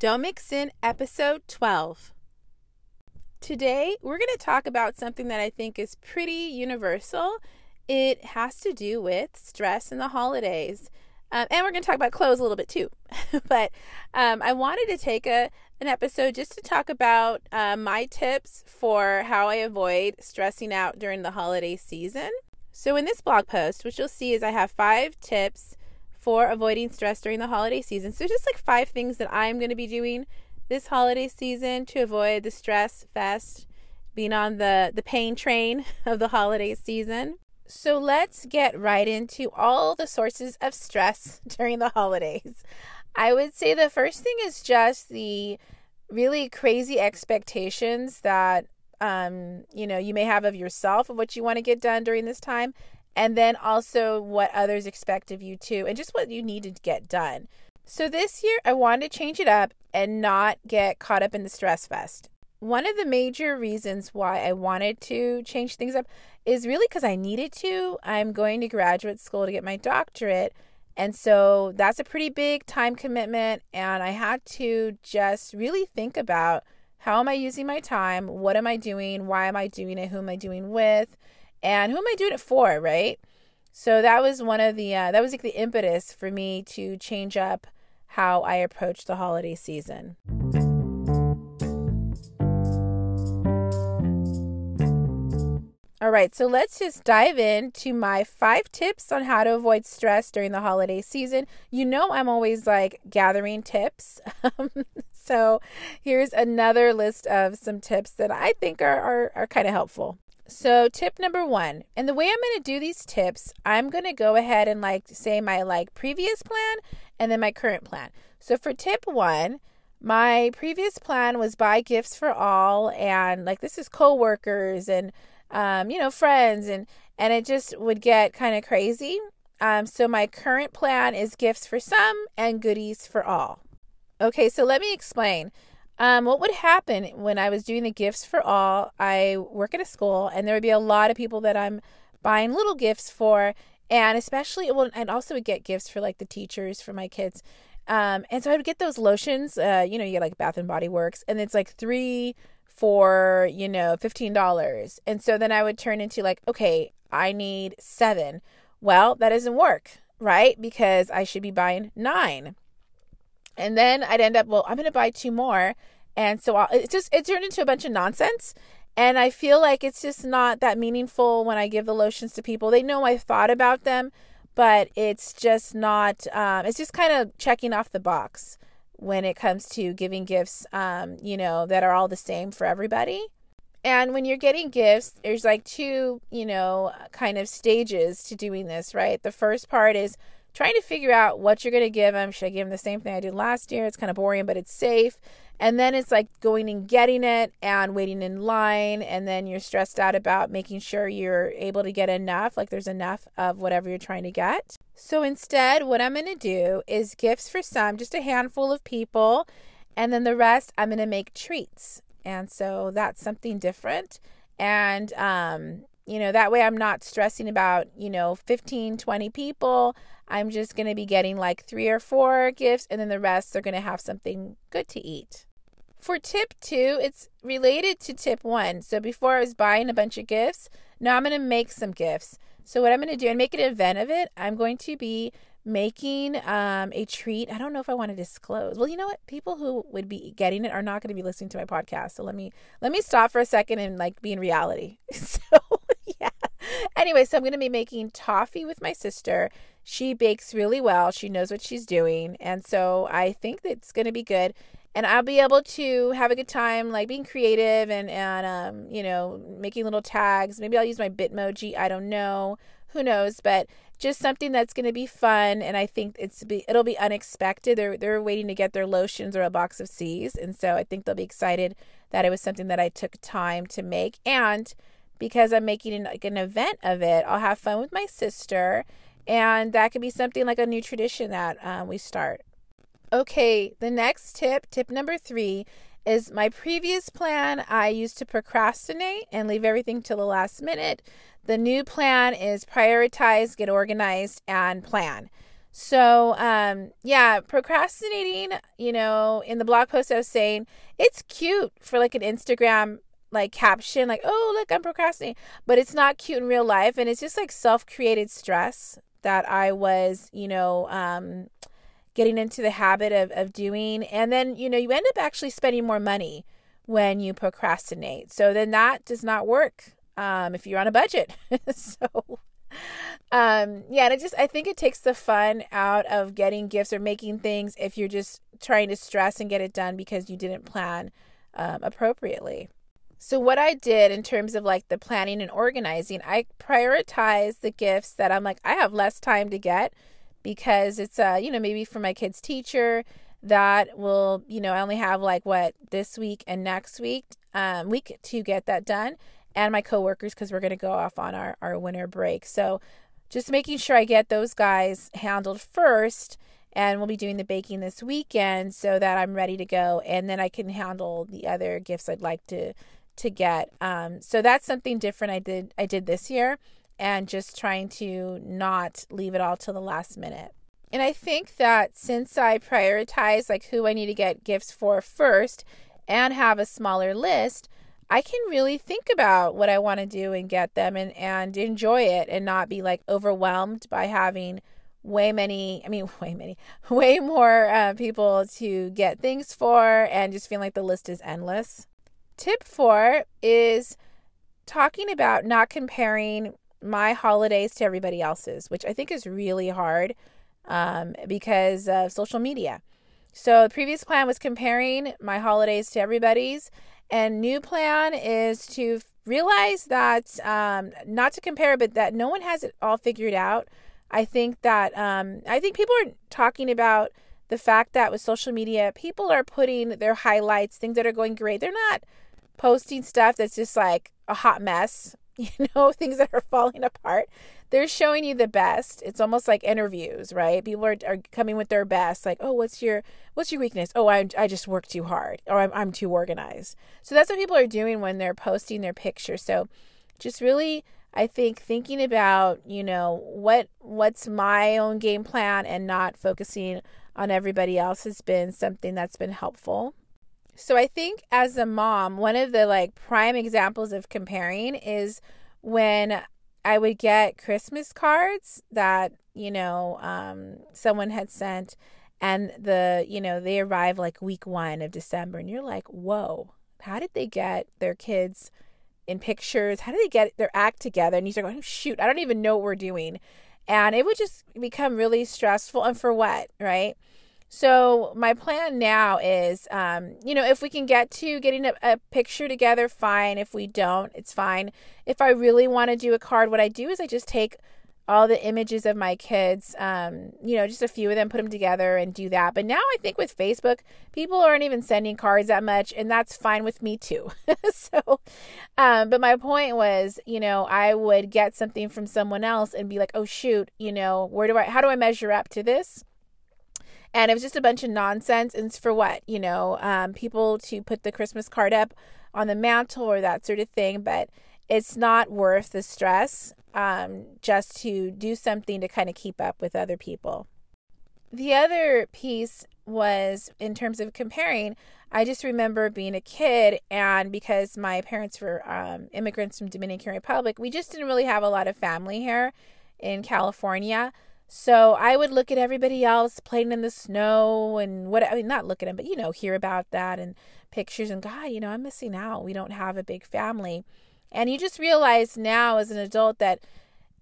Don't Mix In, episode 12. Today, we're going to talk about something that I think is pretty universal. It has to do with stress in the holidays. Um, and we're going to talk about clothes a little bit too. but um, I wanted to take a an episode just to talk about uh, my tips for how I avoid stressing out during the holiday season. So, in this blog post, what you'll see is I have five tips for avoiding stress during the holiday season. So, just like five things that I'm going to be doing this holiday season to avoid the stress fest, being on the, the pain train of the holiday season. So let's get right into all the sources of stress during the holidays. I would say the first thing is just the really crazy expectations that um, you know, you may have of yourself of what you want to get done during this time, and then also what others expect of you too, and just what you need to get done. So this year I wanted to change it up and not get caught up in the stress fest. One of the major reasons why I wanted to change things up is really because I needed to. I'm going to graduate school to get my doctorate. And so that's a pretty big time commitment. And I had to just really think about how am I using my time? What am I doing? Why am I doing it? Who am I doing with? And who am I doing it for? Right. So that was one of the, uh, that was like the impetus for me to change up how I approach the holiday season. All right, so let's just dive into my five tips on how to avoid stress during the holiday season. You know, I'm always like gathering tips. so here's another list of some tips that I think are, are, are kind of helpful. So, tip number one, and the way I'm going to do these tips, I'm going to go ahead and like say my like previous plan and then my current plan. So, for tip one, my previous plan was buy gifts for all, and like this is coworkers and um, you know, friends, and and it just would get kind of crazy. Um, so my current plan is gifts for some and goodies for all. Okay, so let me explain. Um, what would happen when I was doing the gifts for all? I work at a school, and there would be a lot of people that I'm buying little gifts for, and especially, well, and also would get gifts for like the teachers for my kids. Um, and so I would get those lotions. Uh, you know, you get like Bath and Body Works, and it's like three for, you know, $15. And so then I would turn into like, okay, I need seven. Well, that doesn't work, right? Because I should be buying nine. And then I'd end up, well, I'm going to buy two more. And so I'll, it just, it turned into a bunch of nonsense. And I feel like it's just not that meaningful when I give the lotions to people. They know I've thought about them, but it's just not, um, it's just kind of checking off the box when it comes to giving gifts, um, you know, that are all the same for everybody. And when you're getting gifts, there's like two, you know, kind of stages to doing this, right? The first part is trying to figure out what you're going to give them. Should I give them the same thing I did last year? It's kind of boring, but it's safe. And then it's like going and getting it and waiting in line. And then you're stressed out about making sure you're able to get enough, like there's enough of whatever you're trying to get. So instead, what I'm going to do is gifts for some, just a handful of people. And then the rest, I'm going to make treats. And so that's something different. And, um, you know, that way I'm not stressing about, you know, 15, 20 people. I'm just going to be getting like three or four gifts, and then the rest are going to have something good to eat. For tip two, it's related to tip one. So before I was buying a bunch of gifts, now I'm going to make some gifts. So what I'm going to do and make an event of it, I'm going to be making um, a treat. I don't know if I want to disclose. Well, you know what? People who would be getting it are not going to be listening to my podcast. So let me let me stop for a second and like be in reality. Anyway, so I'm going to be making toffee with my sister. She bakes really well. She knows what she's doing, and so I think it's going to be good and I'll be able to have a good time, like being creative and and um, you know, making little tags. Maybe I'll use my Bitmoji. I don't know. Who knows? But just something that's going to be fun and i think it's be it'll be unexpected they're they're waiting to get their lotions or a box of See's and so i think they'll be excited that it was something that i took time to make and because i'm making an, like an event of it i'll have fun with my sister and that could be something like a new tradition that um, we start okay the next tip tip number three is my previous plan I used to procrastinate and leave everything till the last minute. The new plan is prioritize, get organized, and plan. So, um, yeah, procrastinating, you know, in the blog post I was saying it's cute for like an Instagram like caption, like, oh, look, I'm procrastinating, but it's not cute in real life. And it's just like self created stress that I was, you know, um, getting into the habit of, of doing. And then, you know, you end up actually spending more money when you procrastinate. So then that does not work um, if you're on a budget. so, um, yeah, and i just, I think it takes the fun out of getting gifts or making things if you're just trying to stress and get it done because you didn't plan um, appropriately. So, what I did in terms of like the planning and organizing, I prioritized the gifts that I'm like, I have less time to get because it's uh you know maybe for my kid's teacher that will you know I only have like what this week and next week um week to get that done and my coworkers because we're going to go off on our our winter break. So just making sure I get those guys handled first and we'll be doing the baking this weekend so that I'm ready to go and then I can handle the other gifts I'd like to to get um so that's something different I did I did this year and just trying to not leave it all till the last minute. And I think that since I prioritize like who I need to get gifts for first and have a smaller list, I can really think about what I want to do and get them and, and enjoy it and not be like overwhelmed by having way many, I mean, way many, way more uh, people to get things for and just feeling like the list is endless. Tip four is talking about not comparing my holidays to everybody else's, which I think is really hard um, because of social media. So the previous plan was comparing my holidays to everybody's, and new plan is to realize that um, not to compare, but that no one has it all figured out. I think that um, I think people are talking about the fact that with social media, people are putting their highlights, things that are going great. They're not posting stuff that's just like a hot mess you know, things that are falling apart. They're showing you the best. It's almost like interviews, right? People are, are coming with their best, like, oh, what's your what's your weakness? Oh, I I just work too hard, or I'm I'm too organized. So that's what people are doing when they're posting their pictures. So just really I think thinking about, you know, what what's my own game plan and not focusing on everybody else has been something that's been helpful. So I think as a mom, one of the like prime examples of comparing is when I would get Christmas cards that, you know, um, someone had sent and the, you know, they arrive like week one of December and you're like, whoa, how did they get their kids in pictures? How did they get their act together? And you start going, shoot, I don't even know what we're doing. And it would just become really stressful. And for what, right? So my plan now is, um, you know, if we can get to getting a, a, picture together, fine. If we don't, it's fine. If I really want to do a card, what I do is I just take all the images of my kids, um, you know, just a few of them, put them together and do that. But now I think with Facebook, people aren't even sending cards that much, and that's fine with me too. so, um, but my point was, you know, I would get something from someone else and be like, oh shoot, you know, where do I, how do I measure up to this? And it was just a bunch of nonsense. And for what? You know, um, people to put the Christmas card up on the mantle or that sort of thing. But it's not worth the stress um, just to do something to kind of keep up with other people. The other piece was in terms of comparing. I just remember being a kid, and because my parents were um, immigrants from Dominican Republic, we just didn't really have a lot of family here in California. So I would look at everybody else playing in the snow and what I mean, not look at them, but you know, hear about that and pictures and God, you know, I'm missing out. We don't have a big family. And you just realize now as an adult that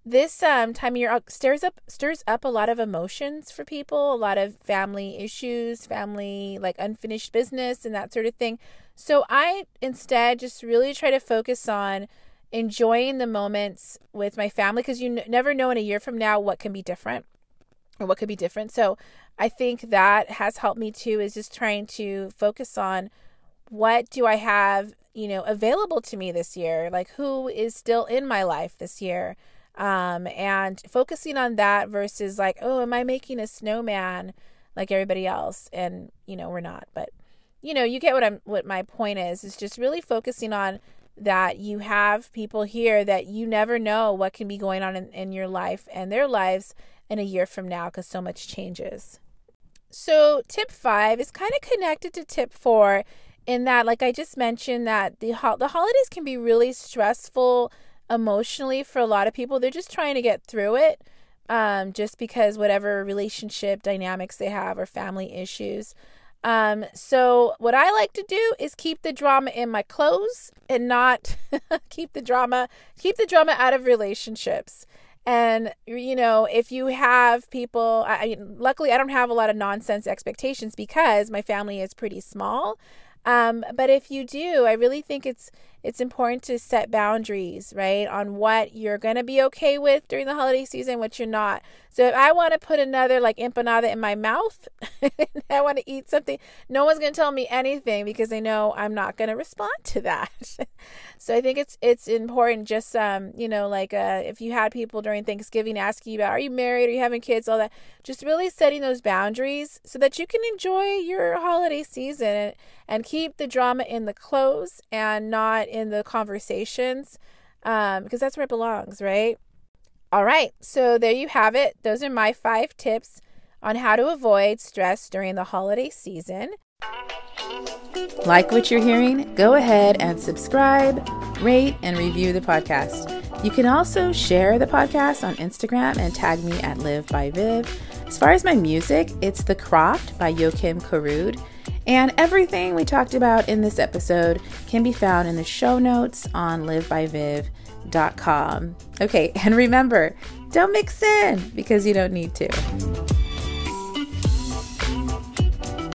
this um, time of year stirs up stirs up a lot of emotions for people, a lot of family issues, family like unfinished business and that sort of thing. So I instead just really try to focus on enjoying the moments with my family because you n- never know in a year from now what can be different or what could be different. So I think that has helped me too is just trying to focus on what do I have, you know, available to me this year? Like who is still in my life this year? Um, and focusing on that versus like, oh, am I making a snowman like everybody else? And, you know, we're not, but you know, you get what I'm what my point is, is just really focusing on that you have people here that you never know what can be going on in, in your life and their lives in a year from now because so much changes. So, tip five is kind of connected to tip four in that, like I just mentioned, that the, ho- the holidays can be really stressful emotionally for a lot of people. They're just trying to get through it um, just because whatever relationship dynamics they have or family issues. Um, so what I like to do is keep the drama in my clothes and not keep the drama keep the drama out of relationships. And you know, if you have people, I, luckily I don't have a lot of nonsense expectations because my family is pretty small. Um, but if you do, I really think it's it's important to set boundaries, right, on what you're going to be okay with during the holiday season, what you're not. So if I want to put another like empanada in my mouth, I want to eat something, no one's going to tell me anything because they know I'm not going to respond to that. so I think it's it's important just um, you know, like uh if you had people during Thanksgiving asking you about are you married, are you having kids, all that, just really setting those boundaries so that you can enjoy your holiday season and, and keep the drama in the clothes and not in the conversations um, because that's where it belongs, right? All right, so there you have it. Those are my five tips on how to avoid stress during the holiday season. Like what you're hearing? Go ahead and subscribe, rate, and review the podcast. You can also share the podcast on Instagram and tag me at Liv by Viv. As far as my music, it's The Croft by Joakim Karud. And everything we talked about in this episode can be found in the show notes on livbyviv.com. Okay, and remember, don't mix in because you don't need to.